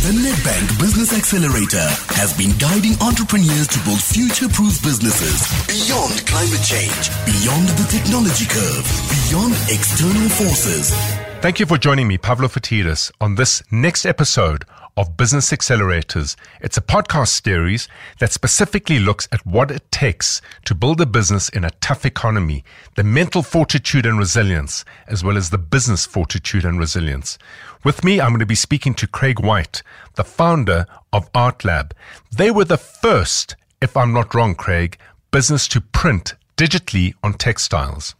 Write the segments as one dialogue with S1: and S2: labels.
S1: The Nedbank Business Accelerator has been guiding entrepreneurs to build future-proof businesses beyond climate change, beyond the technology curve, beyond external forces.
S2: Thank you for joining me, Pavlo Phitidis, on this next episode of Business Accelerators. It's a podcast series that specifically looks at what it takes to build a business in a tough economy, the mental fortitude and resilience, as well as the business fortitude and resilience. With me, I'm going to be speaking to Craig White, the founder of ArtLab. They were the first, if I'm not wrong, Craig, business to print digitally on textiles.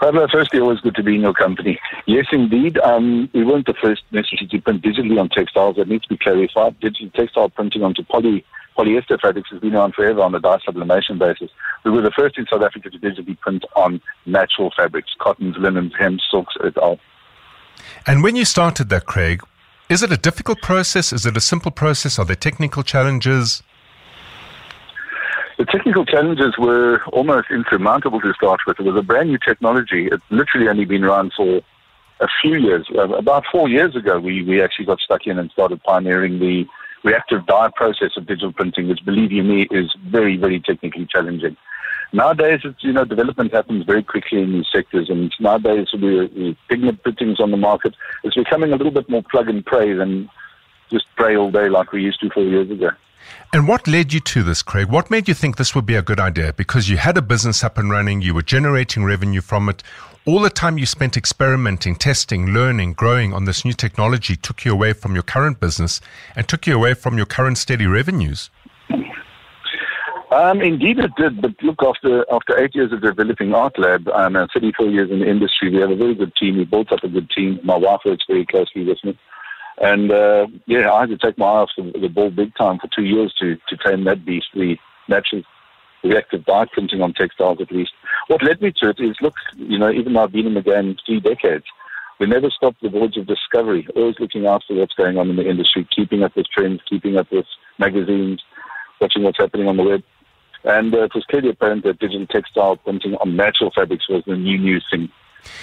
S3: Pablo, firstly, always good to be in your company. Yes, indeed. Um, we weren't the first necessarily to print digitally on textiles. That needs to be clarified. Digital textile printing onto poly, polyester fabrics has been around forever on a dye sublimation basis. We were the first in South Africa to digitally print on natural fabrics, cottons, linens, hemp, silks, et al.
S2: And when you started that, Craig, is it a difficult process? Is it a simple process? Are there technical challenges?
S3: The technical challenges were almost insurmountable to start with. It was a brand new technology. It's literally only been around for a few years. Uh, about four years ago, we, we actually got stuck in and started pioneering the reactive dye process of digital printing, which, believe you me, is very, very technically challenging. Nowadays, it's, you know, development happens very quickly in these sectors, and nowadays we're pigment printings on the market. It's becoming a little bit more plug and pray than just pray all day like we used to four years ago.
S2: And what led you to this, Craig? What made you think this would be a good idea? Because you had a business up and running, you were generating revenue from it. All the time you spent experimenting, testing, learning, growing on this new technology took you away from your current business and took you away from your current steady revenues.
S3: Um, indeed, it did. But look, after after eight years of developing ArtLab um, and 34 years in the industry, we have a very good team. We built up a good team. My wife works very closely with me. And uh, yeah, I had to take my eye off the, the, ball big time for two years to to tame that beast, the natural reactive dye printing on textiles at least. What led me to it is, look, you know, even though I've been in the game three decades, we never stopped the voyage of discovery, always looking after what's going on in the industry, keeping up with trends, keeping up with magazines, watching what's happening on the web. And uh, it was clearly apparent that digital textile printing on natural fabrics was the new, new thing.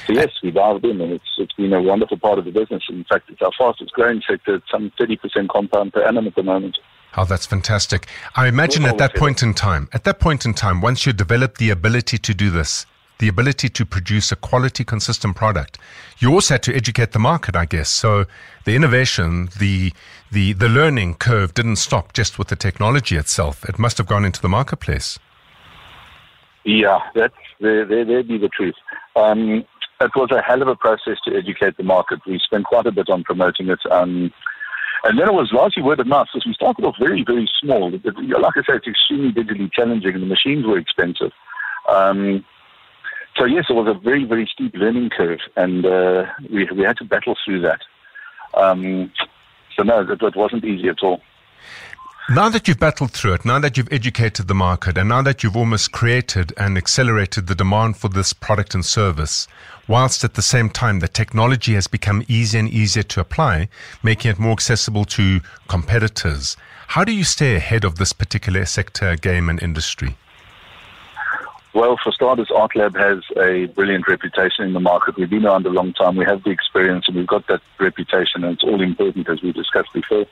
S3: So yes, we dived in, and it's it's been a wonderful part of the business. In fact, it's our fastest growing sector. It's some 30% compound per annum at the moment.
S2: Oh, that's fantastic. I imagine at that point in time, at that point in time, once you develop the ability to do this, the ability to produce a quality, consistent product, you also had to educate the market, I guess. So the innovation, the, the, the learning curve didn't stop just with the technology itself. It must have gone into the marketplace.
S3: Yeah, that's, there, there, there be the truth. Um, it was a hell of a process to educate the market. We spent quite a bit on promoting it. Um, and then it was largely word of mouth because we started off very, very small. Like I said, it's extremely digitally challenging and the machines were expensive. Um, so, yes, it was a very, very steep learning curve and uh, we, we had to battle through that. Um, so, no, it, it wasn't easy at all.
S2: Now that you've battled through it, now that you've educated the market, and now that you've almost created and accelerated the demand for this product and service, whilst at the same time the technology has become easier and easier to apply, making it more accessible to competitors, how do you stay ahead of this particular sector, game, and industry?
S3: Well, for starters, ArtLab has a brilliant reputation in the market. We've been around a long time. We have the experience and we've got that reputation, and it's all important, as we discussed before.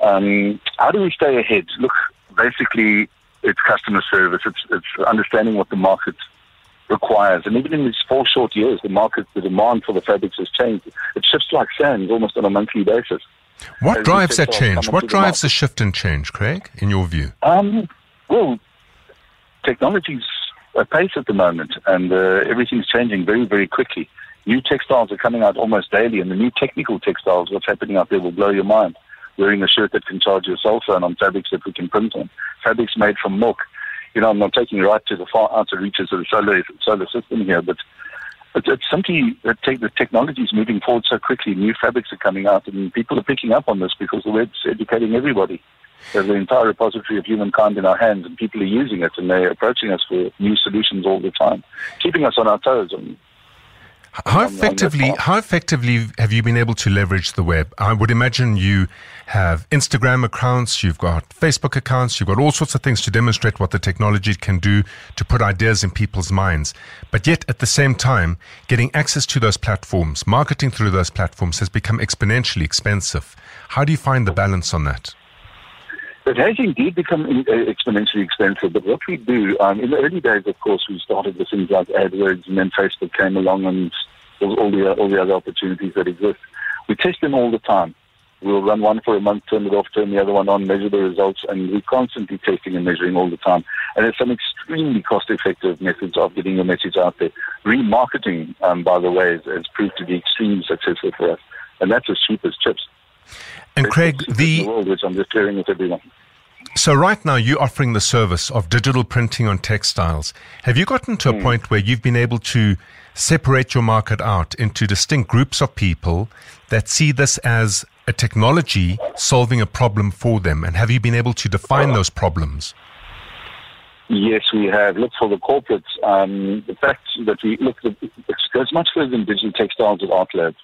S3: Um, how do we stay ahead? Look, basically, it's customer service. It's, it's understanding what the market requires. And even in these four short years, the market, the demand for the fabrics has changed. It shifts like sand almost on a monthly basis.
S2: What As drives that change? What drives the, the, shift and change, Craig, in your view?
S3: Um, well, technology's a pace at the moment, and uh, everything's changing very, very quickly. New textiles are coming out almost daily, and the new technical textiles, what's happening out there, will blow your mind wearing a shirt that can charge your cell phone on fabrics that we can print on. Fabrics made from milk. You know, I'm not taking right to the far outer reaches of the solar solar system here, but it's, it's simply that take, the technology is moving forward so quickly. New fabrics are coming out, and people are picking up on this because the web's educating everybody. There's an entire repository of humankind in our hands, and people are using it, and they're approaching us for new solutions all the time, keeping us on our toes. And
S2: How
S3: on- on that
S2: effectively, how effectively have you been able to leverage the web? I would imagine you have Instagram accounts, you've got Facebook accounts, you've got all sorts of things to demonstrate what the technology can do to put ideas in people's minds. But yet, at the same time, getting access to those platforms, marketing through those platforms has become exponentially expensive. How do you find the balance on that?
S3: It has indeed become uh, exponentially expensive, but what we do, um, in the early days, of course, we started with things like AdWords, and then Facebook came along and all the, all the other opportunities that exist. We test them all the time. We'll run one for a month, turn it off, turn the other one on, measure the results, and we're constantly testing and measuring all the time. And there's some extremely cost-effective methods of getting your message out there. Remarketing, um, by the way, has proved to be extremely successful for us, and that's as cheap as chips.
S2: And Craig,
S3: It's
S2: the
S3: the world, which I'm just sharing with everyone.
S2: So right now you're offering the service of digital printing on textiles. Have you gotten to a point where you've been able to separate your market out into distinct groups of people that see this as a technology solving a problem for them? And have you been able to define those problems?
S3: Yes, we have. Look for the corporates. Um, the fact that we look, goes much further than digital textiles at Art Lab.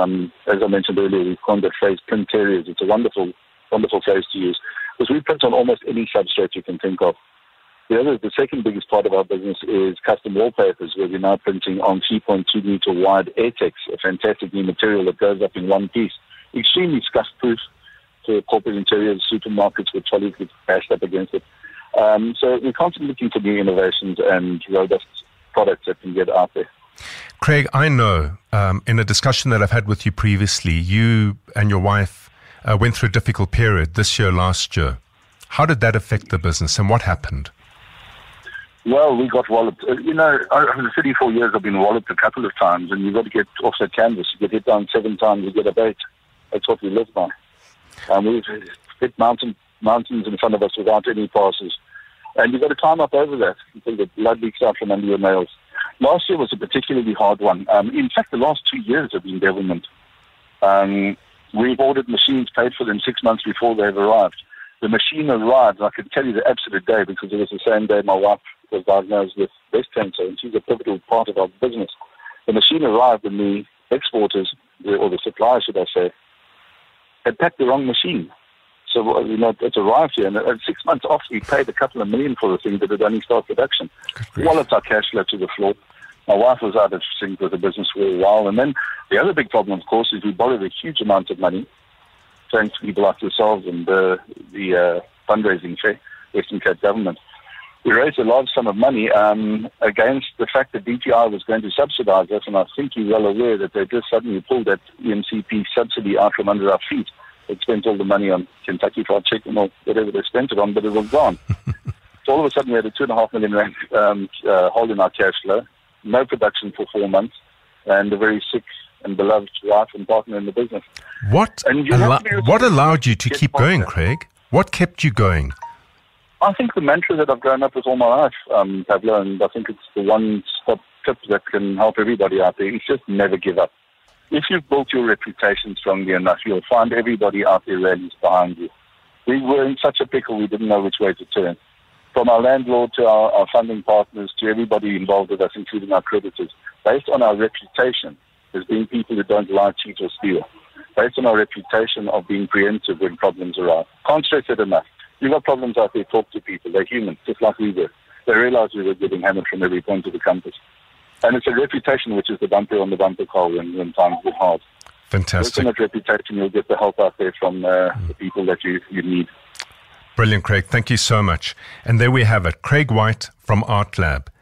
S3: Um, as I mentioned earlier, we've coined the phrase print areas. It's a wonderful, wonderful phrase to use because we print on almost any substrate you can think of. The other, the second biggest part of our business is custom wallpapers, where we're now printing on 3.2 meter wide Airtex, a fantastic new material that goes up in one piece, extremely scuff-proof for corporate interiors, supermarkets with trolleys get bashed up against it. Um, so we're constantly looking for new innovations and robust products that can get out there.
S2: Craig, I know um, in a discussion that I've had with you previously, you and your wife uh, went through a difficult period this year, last year. How did that affect the business and what happened?
S3: Well, we got walloped. Uh, You know, over the 34 years, I've been walloped a couple of times, and you've got to get off that canvas. You get hit down seven times, you get a bait. That's what we live by. And we've hit mountain, mountains in front of us without any passes. And you've got to climb up over that until the blood leaks out from under your nails. Last year was a particularly hard one. Um, in fact, the last two years have been devilment. Um, we've ordered machines, paid for them six months before they've arrived. The machine arrived, and I can tell you the absolute day because it was the same day my wife was diagnosed with breast cancer, and she's a pivotal part of our business. The machine arrived, and the exporters, or the suppliers, should I say, had packed the wrong machine. So, you know, it arrived here, and uh, six months after we paid a couple of million for the thing that it only started production. Wallets our cash flow to the floor. My wife was out of sync with the business for a while. And then the other big problem, of course, is we borrowed a huge amount of money, thanks to people like yourselves and uh, the uh, fundraising fair, Western Cape government. We raised a large sum of money um, against the fact that DTI was going to subsidise us, and I think you're well aware that they just suddenly pulled that EMCP subsidy out from under our feet. They spent all the money on Kentucky Fried Chicken or whatever they spent it on, but it was gone. so all of a sudden we had a two and a half million rand um, uh, hole in our cash flow, no production for four months, and a very sick and beloved wife and partner in the business.
S2: What,
S3: And you have
S2: allo-
S3: to be able
S2: what allowed you to keep going. Craig? What kept you going?
S3: I think the mantra that I've grown up with all my life, um, Pablo, and I think it's the one stop tip that can help everybody out there, is just never give up. If you've built your reputation strongly enough, you'll find everybody out there rallies behind you. We were in such a pickle, we didn't know which way to turn. From our landlord to our, our funding partners to everybody involved with us, including our creditors, based on our reputation as being people who don't lie, cheat, or steal, based on our reputation of being preemptive when problems arise. Can't stress it enough. You've got problems out there, talk to people. They're human, just like we were. They realized we were getting hammered from every point of the compass. And it's a reputation which is the bumper on the bumper car when, when times get hard.
S2: Fantastic.
S3: on that reputation, you'll get the help out there from uh, the people that you, you need.
S2: Brilliant, Craig. Thank you so much. And there we have it. Craig White from Art Lab.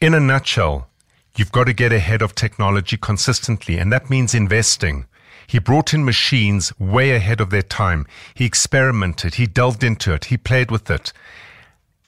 S2: In a nutshell, you've got to get ahead of technology consistently, and that means investing. He brought in machines way ahead of their time. He experimented. He delved into it. He played with it.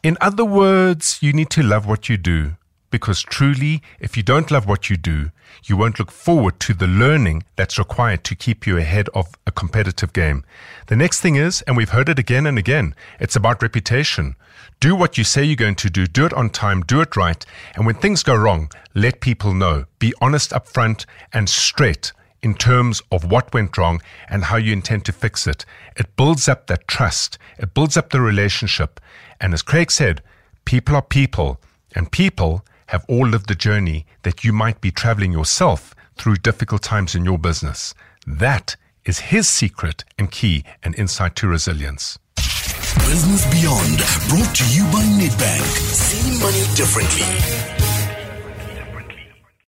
S2: In other words, you need to love what you do because truly, if you don't love what you do, you won't look forward to the learning that's required to keep you ahead of a competitive game. The next thing is, and we've heard it again and again, it's about reputation. Do what you say you're going to do, do it on time, do it right, and when things go wrong, let people know. Be honest up front and straight in terms of what went wrong and how you intend to fix it. It builds up that trust, it builds up the relationship. And as Craig said, people are people, and people have all lived the journey that you might be traveling yourself through difficult times in your business. That is his secret and key and insight to resilience.
S1: Business Beyond, brought to you by Nedbank. See money differently.